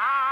Ah!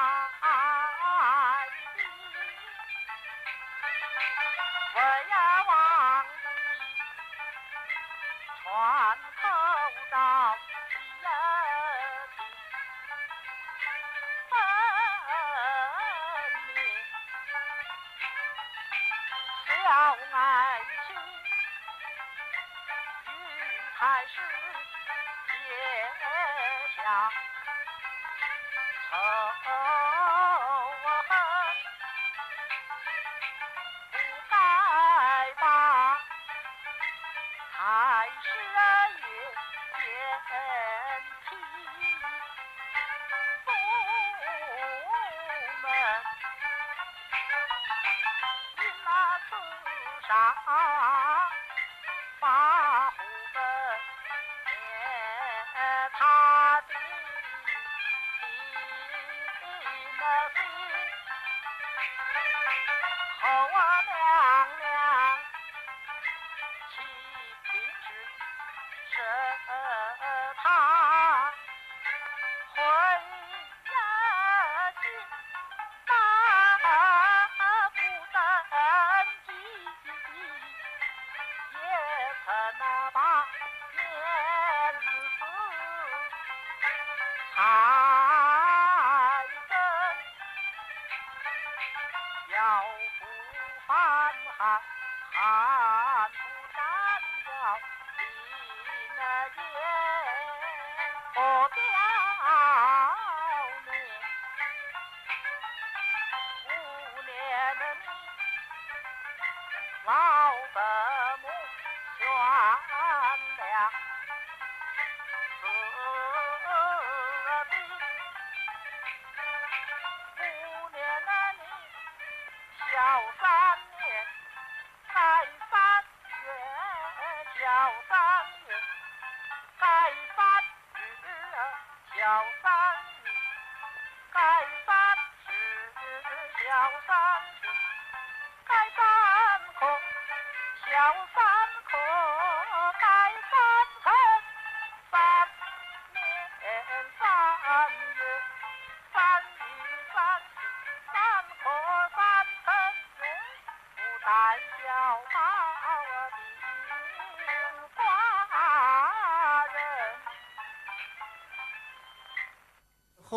身披宗门你那自杀怎么把天子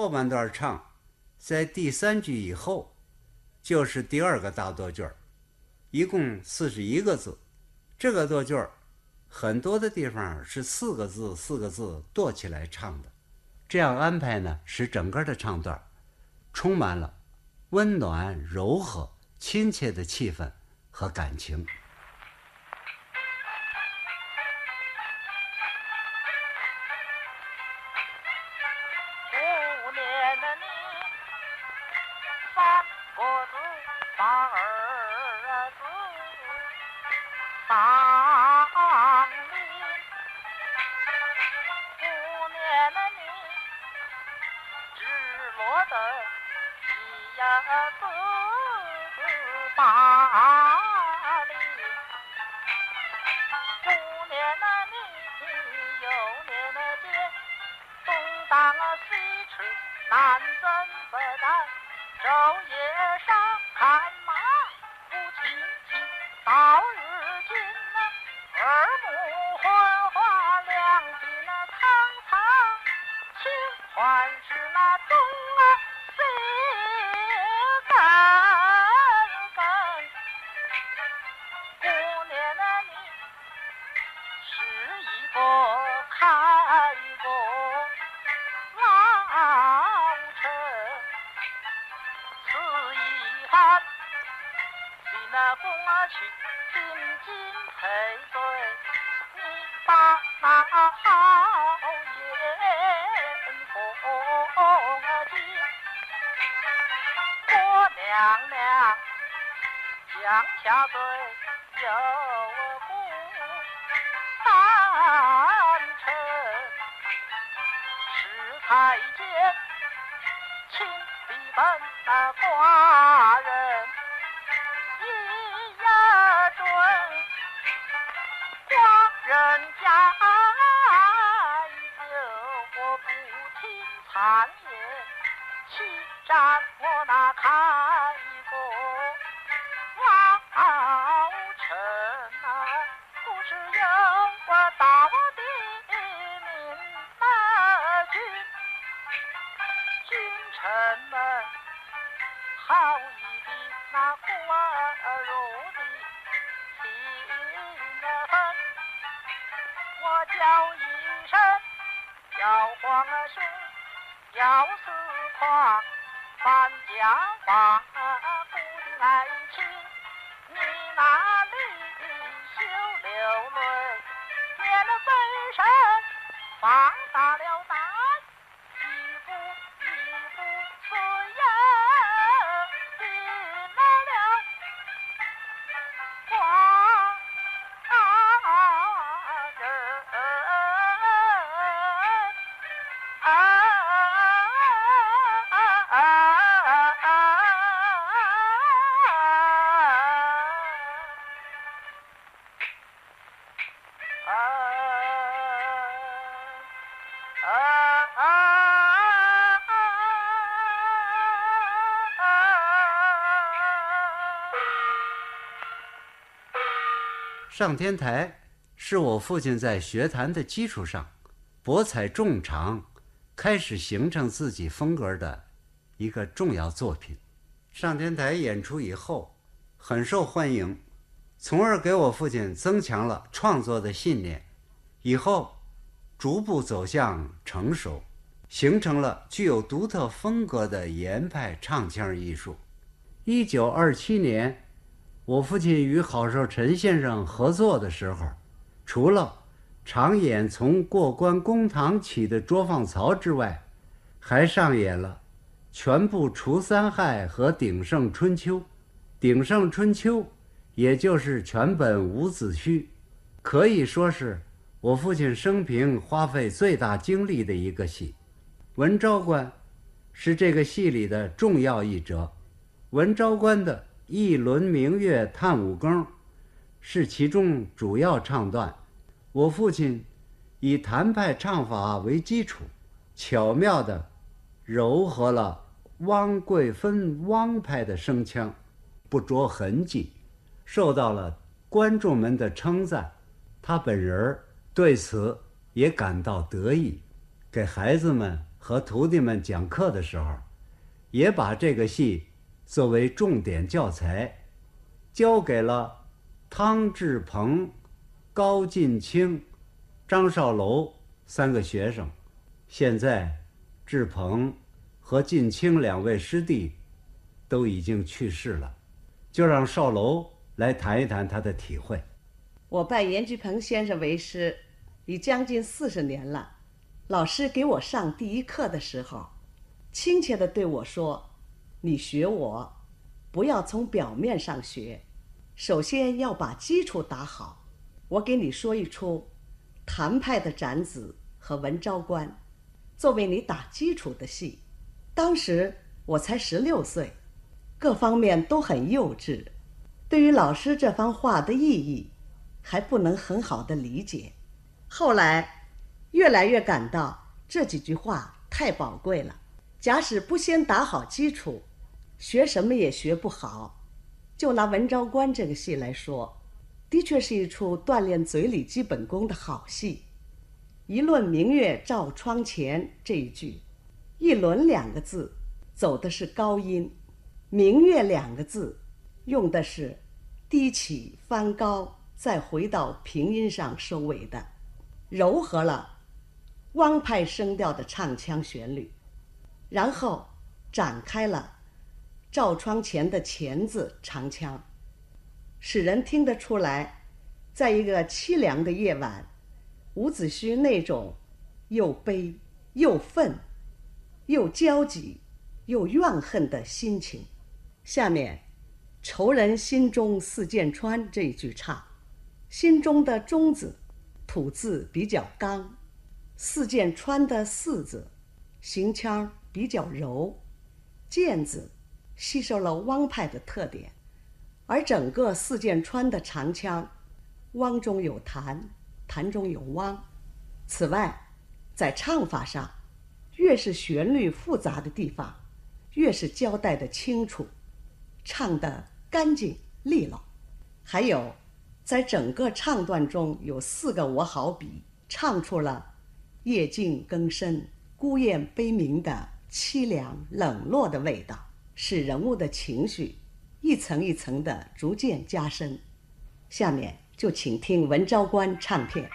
后半段唱在第三句以后就是第二个大作句儿一共四十一个字。这个作句儿很多的地方是四个字四个字垛起来唱的。这样安排呢使整个的唱段充满了温暖柔和亲切的气氛和感情。一二四八里左面的你听右的街东西吃南征北战国开国，老臣死遗憾，替那公去罪，你把好言，我娘娘强下罪有。的上天台是我父亲在学坛的基础上，博采众长，开始形成自己风格的一个重要作品。上天台演出以后很受欢迎，从而给我父亲增强了创作的信念。以后逐步走向成熟，形成了具有独特风格的严派唱腔艺术。一九二七年。我父亲与郝寿臣先生合作的时候，除了常演从过关公堂起的捉放曹之外，还上演了全部除三害和鼎盛春秋。鼎盛春秋，也就是全本伍子胥，可以说是我父亲生平花费最大精力的一个戏。文昭关是这个戏里的重要一折，文昭关的。一轮明月探五更，是其中主要唱段。我父亲以谭派唱法为基础，巧妙地糅合了汪桂芬汪派的声腔，不着痕迹，受到了观众们的称赞。他本人对此也感到得意，给孩子们和徒弟们讲课的时候，也把这个戏。作为重点教材，交给了汤志鹏、高进清、张少楼三个学生。现在，志鹏和进清两位师弟都已经去世了，就让少楼来谈一谈他的体会。我拜严菊鹏先生为师已将近四十年了。老师给我上第一课的时候，亲切地对我说。你学我，不要从表面上学，首先要把基础打好。我给你说一出谭派的展子和文昭关，作为你打基础的戏。当时我才十六岁，各方面都很幼稚，对于老师这番话的意义，还不能很好的理解。后来，越来越感到这几句话太宝贵了。假使不先打好基础，学什么也学不好，就拿文昭关这个戏来说，的确是一出锻炼嘴里基本功的好戏。一轮明月照窗前这一句，一轮两个字走的是高音，明月两个字用的是低起翻高，再回到平音上收尾的，柔和了汪派声调的唱腔旋律，然后展开了。照窗前的“钳子长腔，使人听得出来，在一个凄凉的夜晚，伍子胥那种又悲又愤、又焦急又怨恨的心情。下面，“仇人心中似剑穿”这一句唱，心中的“中”字，吐字比较刚，“似剑穿”的“似”字，行腔比较柔，“剑”字。吸收了汪派的特点，而整个四剑川的长腔，汪中有谭，谭中有汪。此外，在唱法上，越是旋律复杂的地方，越是交代的清楚，唱得干净利落。还有，在整个唱段中有四个我好比，唱出了夜静更深、孤雁悲鸣的凄凉冷落的味道。使人物的情绪一层一层的逐渐加深。下面就请听文昭关唱片。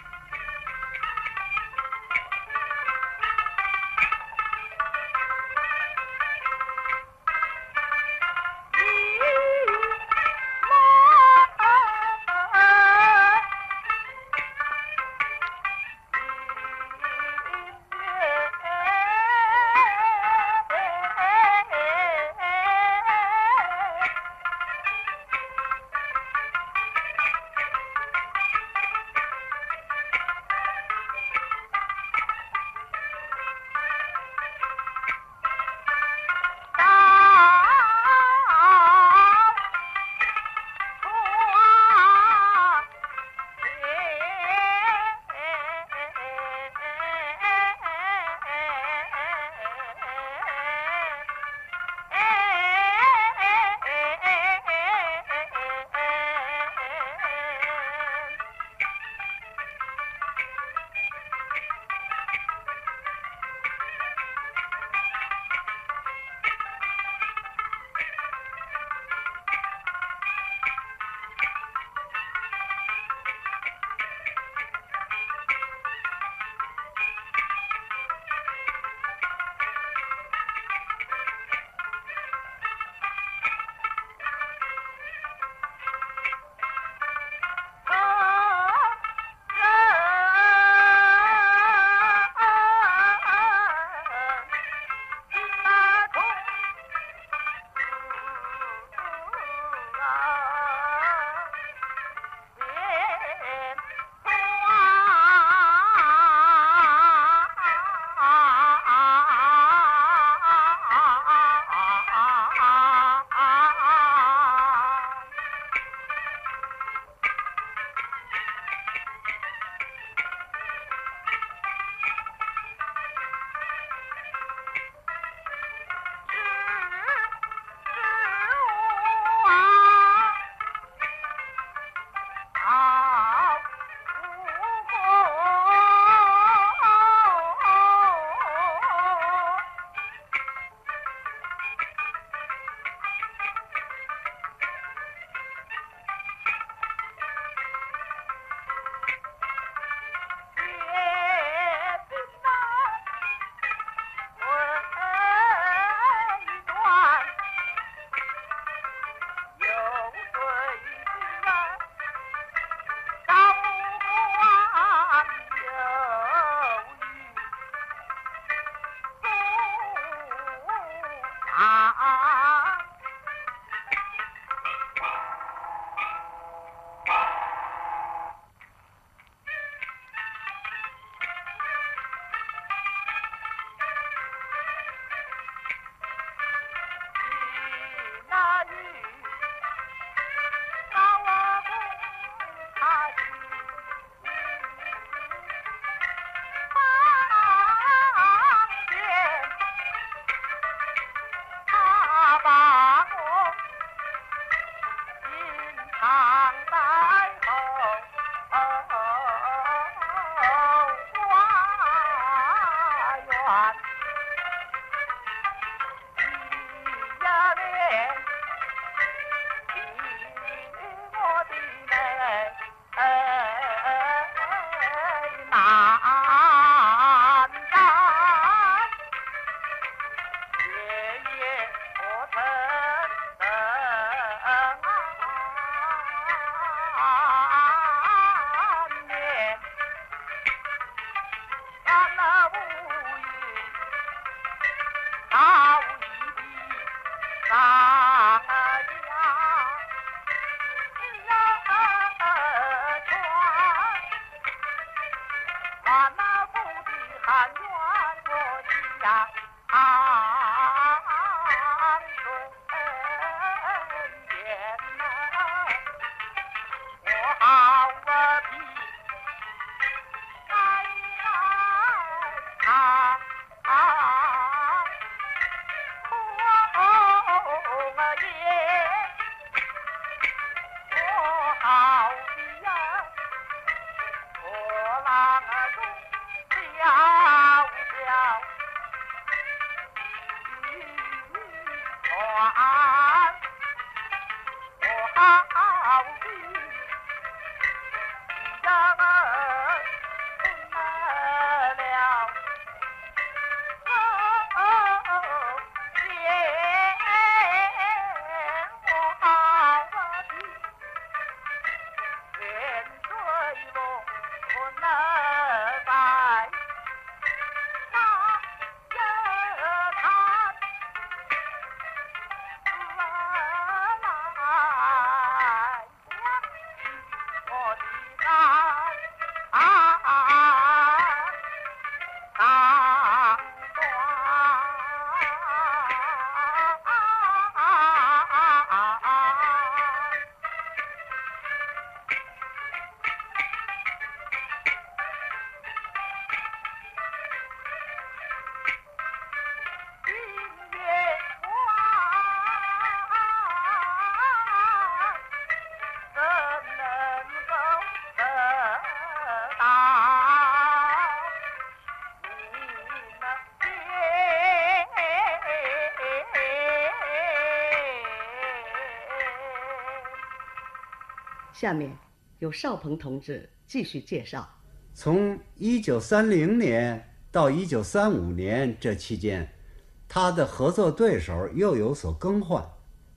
I 下面由邵鹏同志继续介绍。从1930年到1935年这期间，他的合作对手又有所更换。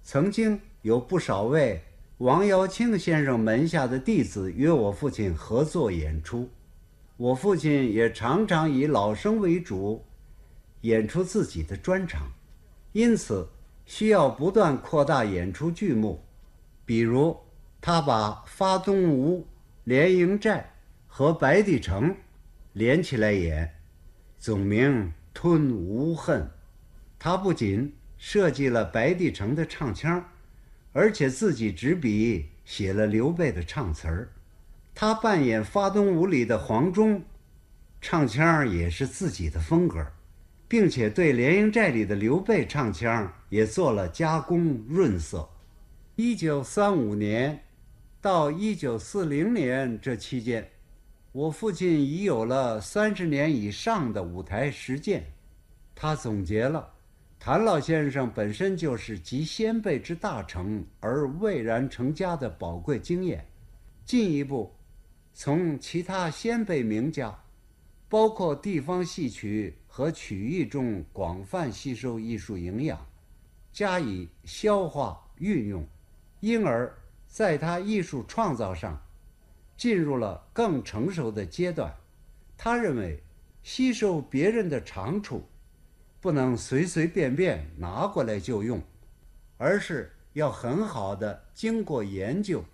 曾经有不少位王瑶庆先生门下的弟子约我父亲合作演出，我父亲也常常以老生为主，演出自己的专场，因此需要不断扩大演出剧目，比如。他把发东吴、连营寨和白帝城连起来演，总名《吞吴恨》。他不仅设计了白帝城的唱腔，而且自己执笔写了刘备的唱词儿。他扮演发东吴里的黄忠，唱腔也是自己的风格，并且对连营寨里的刘备唱腔也做了加工润色。一九三五年。到一九四零年这期间，我父亲已有了三十年以上的舞台实践。他总结了谭老先生本身就是集先辈之大成而蔚然成家的宝贵经验，进一步从其他先辈名家，包括地方戏曲和曲艺中广泛吸收艺术营养，加以消化运用，因而。在他艺术创造上，进入了更成熟的阶段。他认为，吸收别人的长处，不能随随便便拿过来就用，而是要很好的经过研究，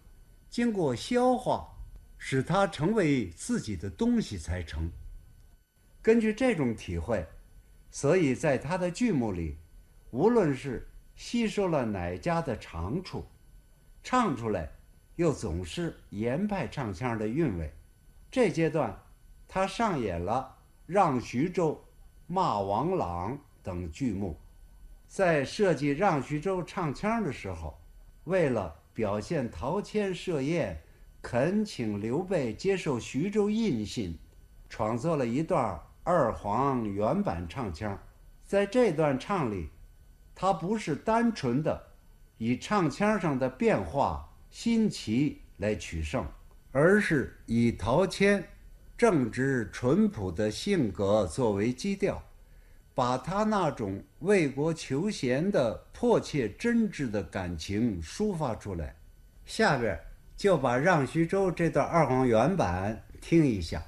经过消化，使它成为自己的东西才成。根据这种体会，所以在他的剧目里，无论是吸收了哪家的长处。唱出来，又总是严派唱腔的韵味。这阶段，他上演了《让徐州》《骂王朗》等剧目。在设计《让徐州》唱腔的时候，为了表现陶谦设宴，恳请刘备接受徐州印信，创作了一段二黄原版唱腔。在这段唱里，他不是单纯的以唱腔上的变化新奇来取胜，而是以陶谦正直淳朴的性格作为基调。把他那种为国求贤的迫切真挚的感情抒发出来，下边就把《让徐州》这段二黄原版听一下。